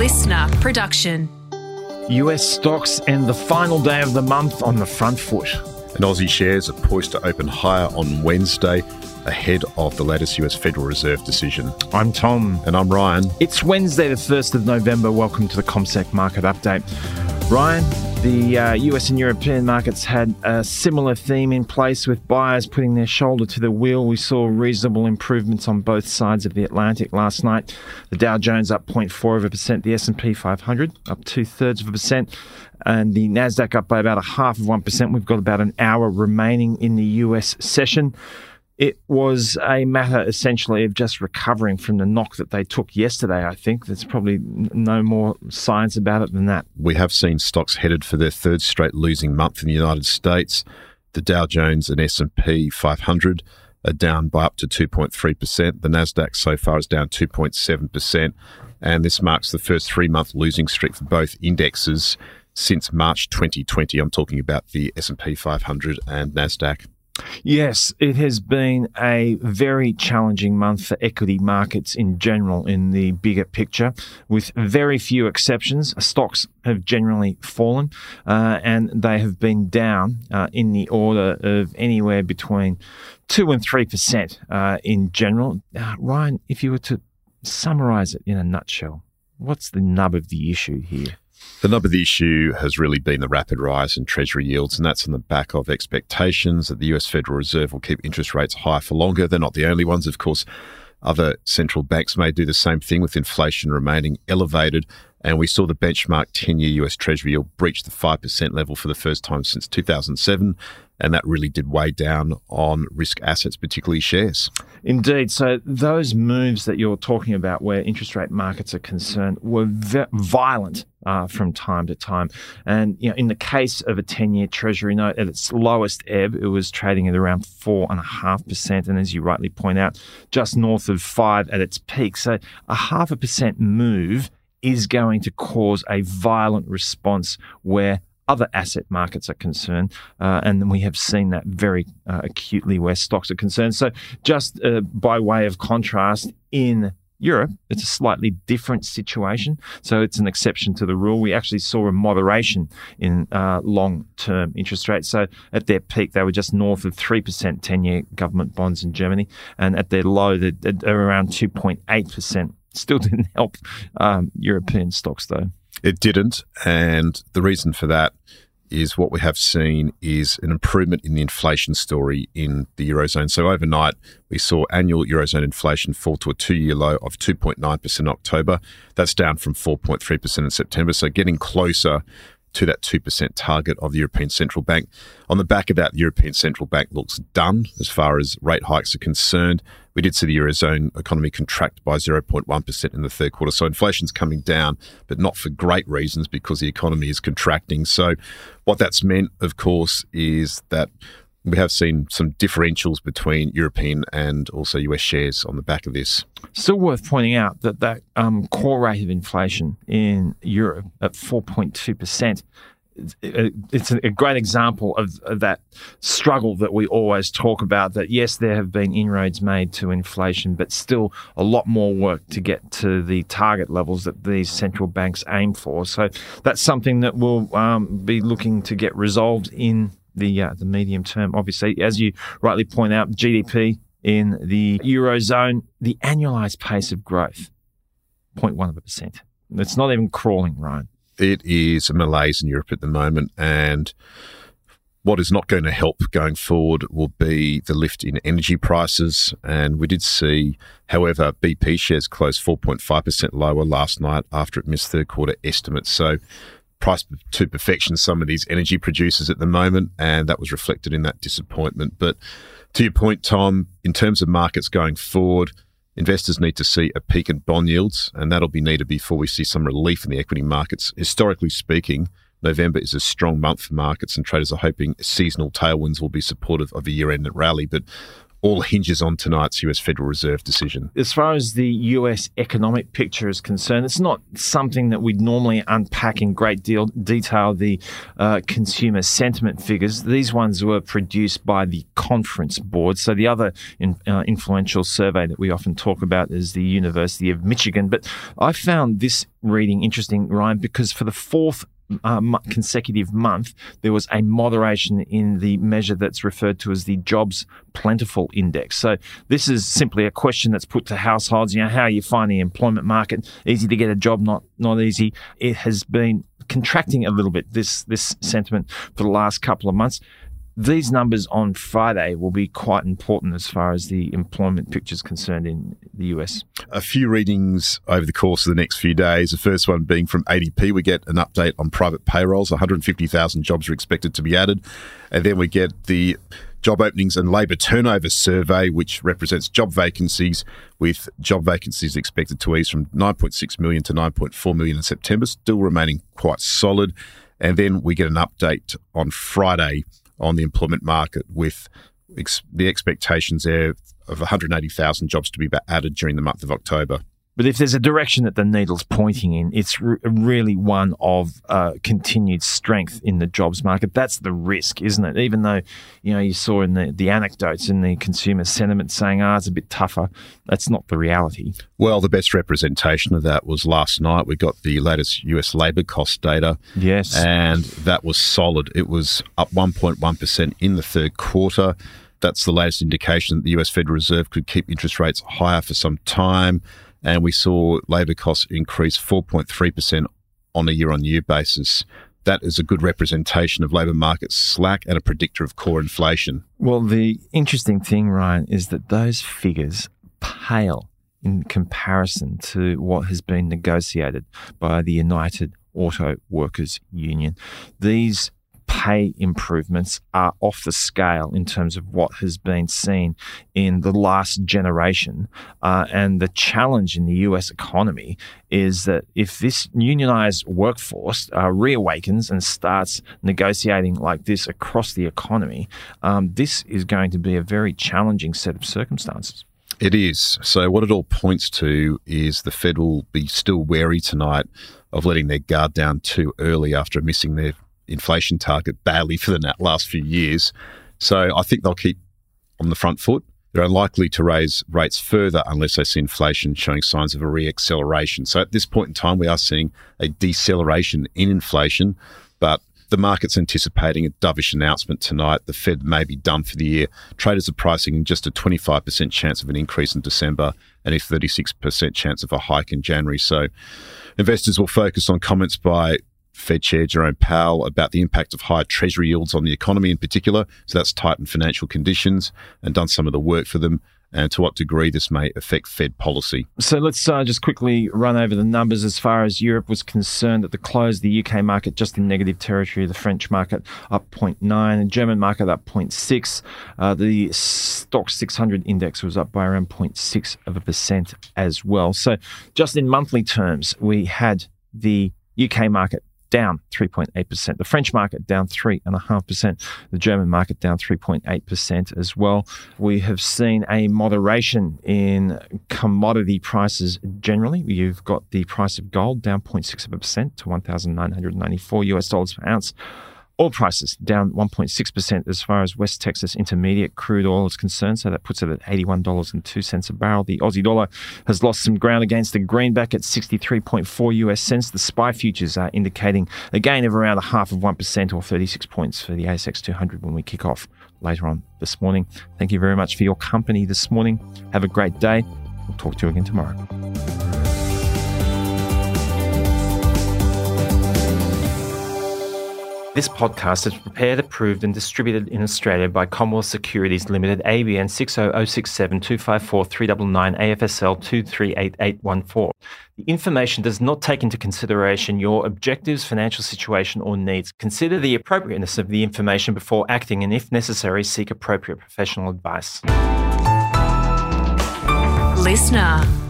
listener production. US stocks end the final day of the month on the front foot. And Aussie shares are poised to open higher on Wednesday ahead of the latest US Federal Reserve decision. I'm Tom. And I'm Ryan. It's Wednesday, the 1st of November. Welcome to the CommSec Market Update. Ryan, the uh, US and European markets had a similar theme in place with buyers putting their shoulder to the wheel. We saw reasonable improvements on both sides of the Atlantic last night. The Dow Jones up 0.4 of a percent, the S&P 500 up two thirds of a percent, and the Nasdaq up by about a half of one percent. We've got about an hour remaining in the US session. It was a matter essentially of just recovering from the knock that they took yesterday. I think there's probably no more science about it than that. We have seen stocks headed for their third straight losing month in the United States. The Dow Jones and S&P 500 are down by up to 2.3%. The Nasdaq so far is down 2.7%, and this marks the first 3-month losing streak for both indexes since March 2020. I'm talking about the S&P 500 and Nasdaq. Yes, it has been a very challenging month for equity markets in general in the bigger picture, with very few exceptions. Stocks have generally fallen uh, and they have been down uh, in the order of anywhere between 2 and 3% uh, in general. Uh, Ryan, if you were to summarize it in a nutshell, what's the nub of the issue here? The nub of the issue has really been the rapid rise in Treasury yields, and that's on the back of expectations that the US Federal Reserve will keep interest rates high for longer. They're not the only ones, of course. Other central banks may do the same thing with inflation remaining elevated. And we saw the benchmark 10 year US Treasury yield breach the 5% level for the first time since 2007 and that really did weigh down on risk assets, particularly shares. Indeed. So those moves that you're talking about, where interest rate markets are concerned, were violent uh, from time to time. And you know, in the case of a 10-year Treasury note at its lowest ebb, it was trading at around four and as you rightly point out, just north of five at its peak. So a half a percent move is going to cause a violent response where other asset markets are concerned. Uh, and we have seen that very uh, acutely where stocks are concerned. So, just uh, by way of contrast, in Europe, it's a slightly different situation. So it's an exception to the rule. We actually saw a moderation in uh, long term interest rates. So at their peak, they were just north of 3% 10 year government bonds in Germany. And at their low, they're, around 2.8%. Still didn't help um, European stocks, though. It didn't. And the reason for that is what we have seen is an improvement in the inflation story in the Eurozone. So overnight, we saw annual Eurozone inflation fall to a two year low of 2.9% in October. That's down from 4.3% in September. So getting closer to that 2% target of the European Central Bank. On the back of that, the European Central Bank looks done as far as rate hikes are concerned. We did see the Eurozone economy contract by 0.1% in the third quarter. So inflation's coming down, but not for great reasons because the economy is contracting. So what that's meant, of course, is that we have seen some differentials between European and also US shares on the back of this. Still worth pointing out that that um, core rate of inflation in Europe at 4.2% it's a great example of, of, that struggle that we always talk about that yes there have been inroads made to inflation but still a lot more work to get to the target levels that these central banks aim for so that's something that we'll um, be looking to get resolved in the uh, the medium term. Obviously, as you rightly point out, GDP in the eurozone, the annualized pace of growth, 0.1 of a percent. It's not even crawling, right? It is a malaise in Europe at the moment, and what is not going to help going forward will be the lift in energy prices. And we did see, however, BP shares closed 4.5% lower last night after it missed third quarter estimates. So price to perfection some of these energy producers at the moment, and that was reflected in that disappointment. But to your point, Tom, in terms of markets going forward, investors need to see a peak in bond yields, and that'll be needed before we see some relief in the equity markets. Historically speaking, November is a strong month for markets, and traders are hoping seasonal tailwinds will be supportive of a year end rally. But all hinges on tonight's US Federal Reserve decision. As far as the US economic picture is concerned, it's not something that we'd normally unpack in great deal detail. The uh, consumer sentiment figures, these ones were produced by the Conference Board. So the other in, uh, influential survey that we often talk about is the University of Michigan. But I found this reading interesting, Ryan, because for the fourth uh, consecutive month, there was a moderation in the measure that's referred to as the jobs plentiful index. So this is simply a question that's put to households. You know, how you find the employment market easy to get a job, not not easy. It has been contracting a little bit. This this sentiment for the last couple of months these numbers on Friday will be quite important as far as the employment picture is concerned in the US. A few readings over the course of the next few days. The first one being from ADP. We get an update on private payrolls. 150,000 jobs are expected to be added. And then we get the job openings and labour turnover survey, which represents job vacancies, with job vacancies expected to ease from 9.6 million to 9.4 million in September, still remaining quite solid. And then we get an update on Friday on the employment market with ex- the expectations there of 180,000 jobs to be added during the month of October. But if there's a direction that the needle's pointing in, it's re- really one of uh, continued strength in the jobs market. That's the risk, isn't it? Even though, you know, you saw in the, the anecdotes in the consumer sentiment saying, ah, oh, it's a bit tougher. That's not the reality. Well, the best representation of that was last night. We got the latest US labour cost data. Yes. And that was solid. It was up 1.1% in the third quarter. That's the latest indication that the US Federal Reserve could keep interest rates higher for some time and we saw labour costs increase 4.3% on a year on year basis. That is a good representation of labour market slack and a predictor of core inflation. Well, the interesting thing, Ryan, is that those figures pale in comparison to what has been negotiated by the United Auto Workers Union. These pay improvements are off the scale in terms of what has been seen in the last generation. Uh, and the challenge in the US economy is that if this unionized workforce uh, reawakens and starts negotiating like this across the economy, um, this is going to be a very challenging set of circumstances. It is. So, what it all points to is the Fed will be still wary tonight of letting their guard down too early after missing their inflation target badly for the last few years. So I think they'll keep on the front foot. They're unlikely to raise rates further unless they see inflation showing signs of a reacceleration. So at this point in time, we are seeing a deceleration in inflation, but the market's anticipating a dovish announcement tonight. The Fed may be done for the year. Traders are pricing just a 25% chance of an increase in December and a 36% chance of a hike in January. So investors will focus on comments by Fed Chair Jerome Powell about the impact of higher Treasury yields on the economy in particular. So that's tightened financial conditions and done some of the work for them. And to what degree this may affect Fed policy. So let's uh, just quickly run over the numbers as far as Europe was concerned. At the close, the UK market just in negative territory, the French market up 0.9, the German market up 0.6. Uh, the stock 600 index was up by around 0.6 of a percent as well. So just in monthly terms, we had the UK market down 3.8%. The French market down 3.5%. The German market down 3.8% as well. We have seen a moderation in commodity prices generally. You've got the price of gold down 0.6% to 1,994 US dollars per ounce. Oil prices down 1.6% as far as West Texas Intermediate crude oil is concerned. So that puts it at $81.02 a barrel. The Aussie dollar has lost some ground against the greenback at 63.4 US cents. The SPI futures are indicating a gain of around a half of 1% or 36 points for the ASX 200 when we kick off later on this morning. Thank you very much for your company this morning. Have a great day. We'll talk to you again tomorrow. This podcast is prepared, approved, and distributed in Australia by Commonwealth Securities Limited, ABN 60067 254 399 AFSL 238814. The information does not take into consideration your objectives, financial situation, or needs. Consider the appropriateness of the information before acting, and if necessary, seek appropriate professional advice. Listener.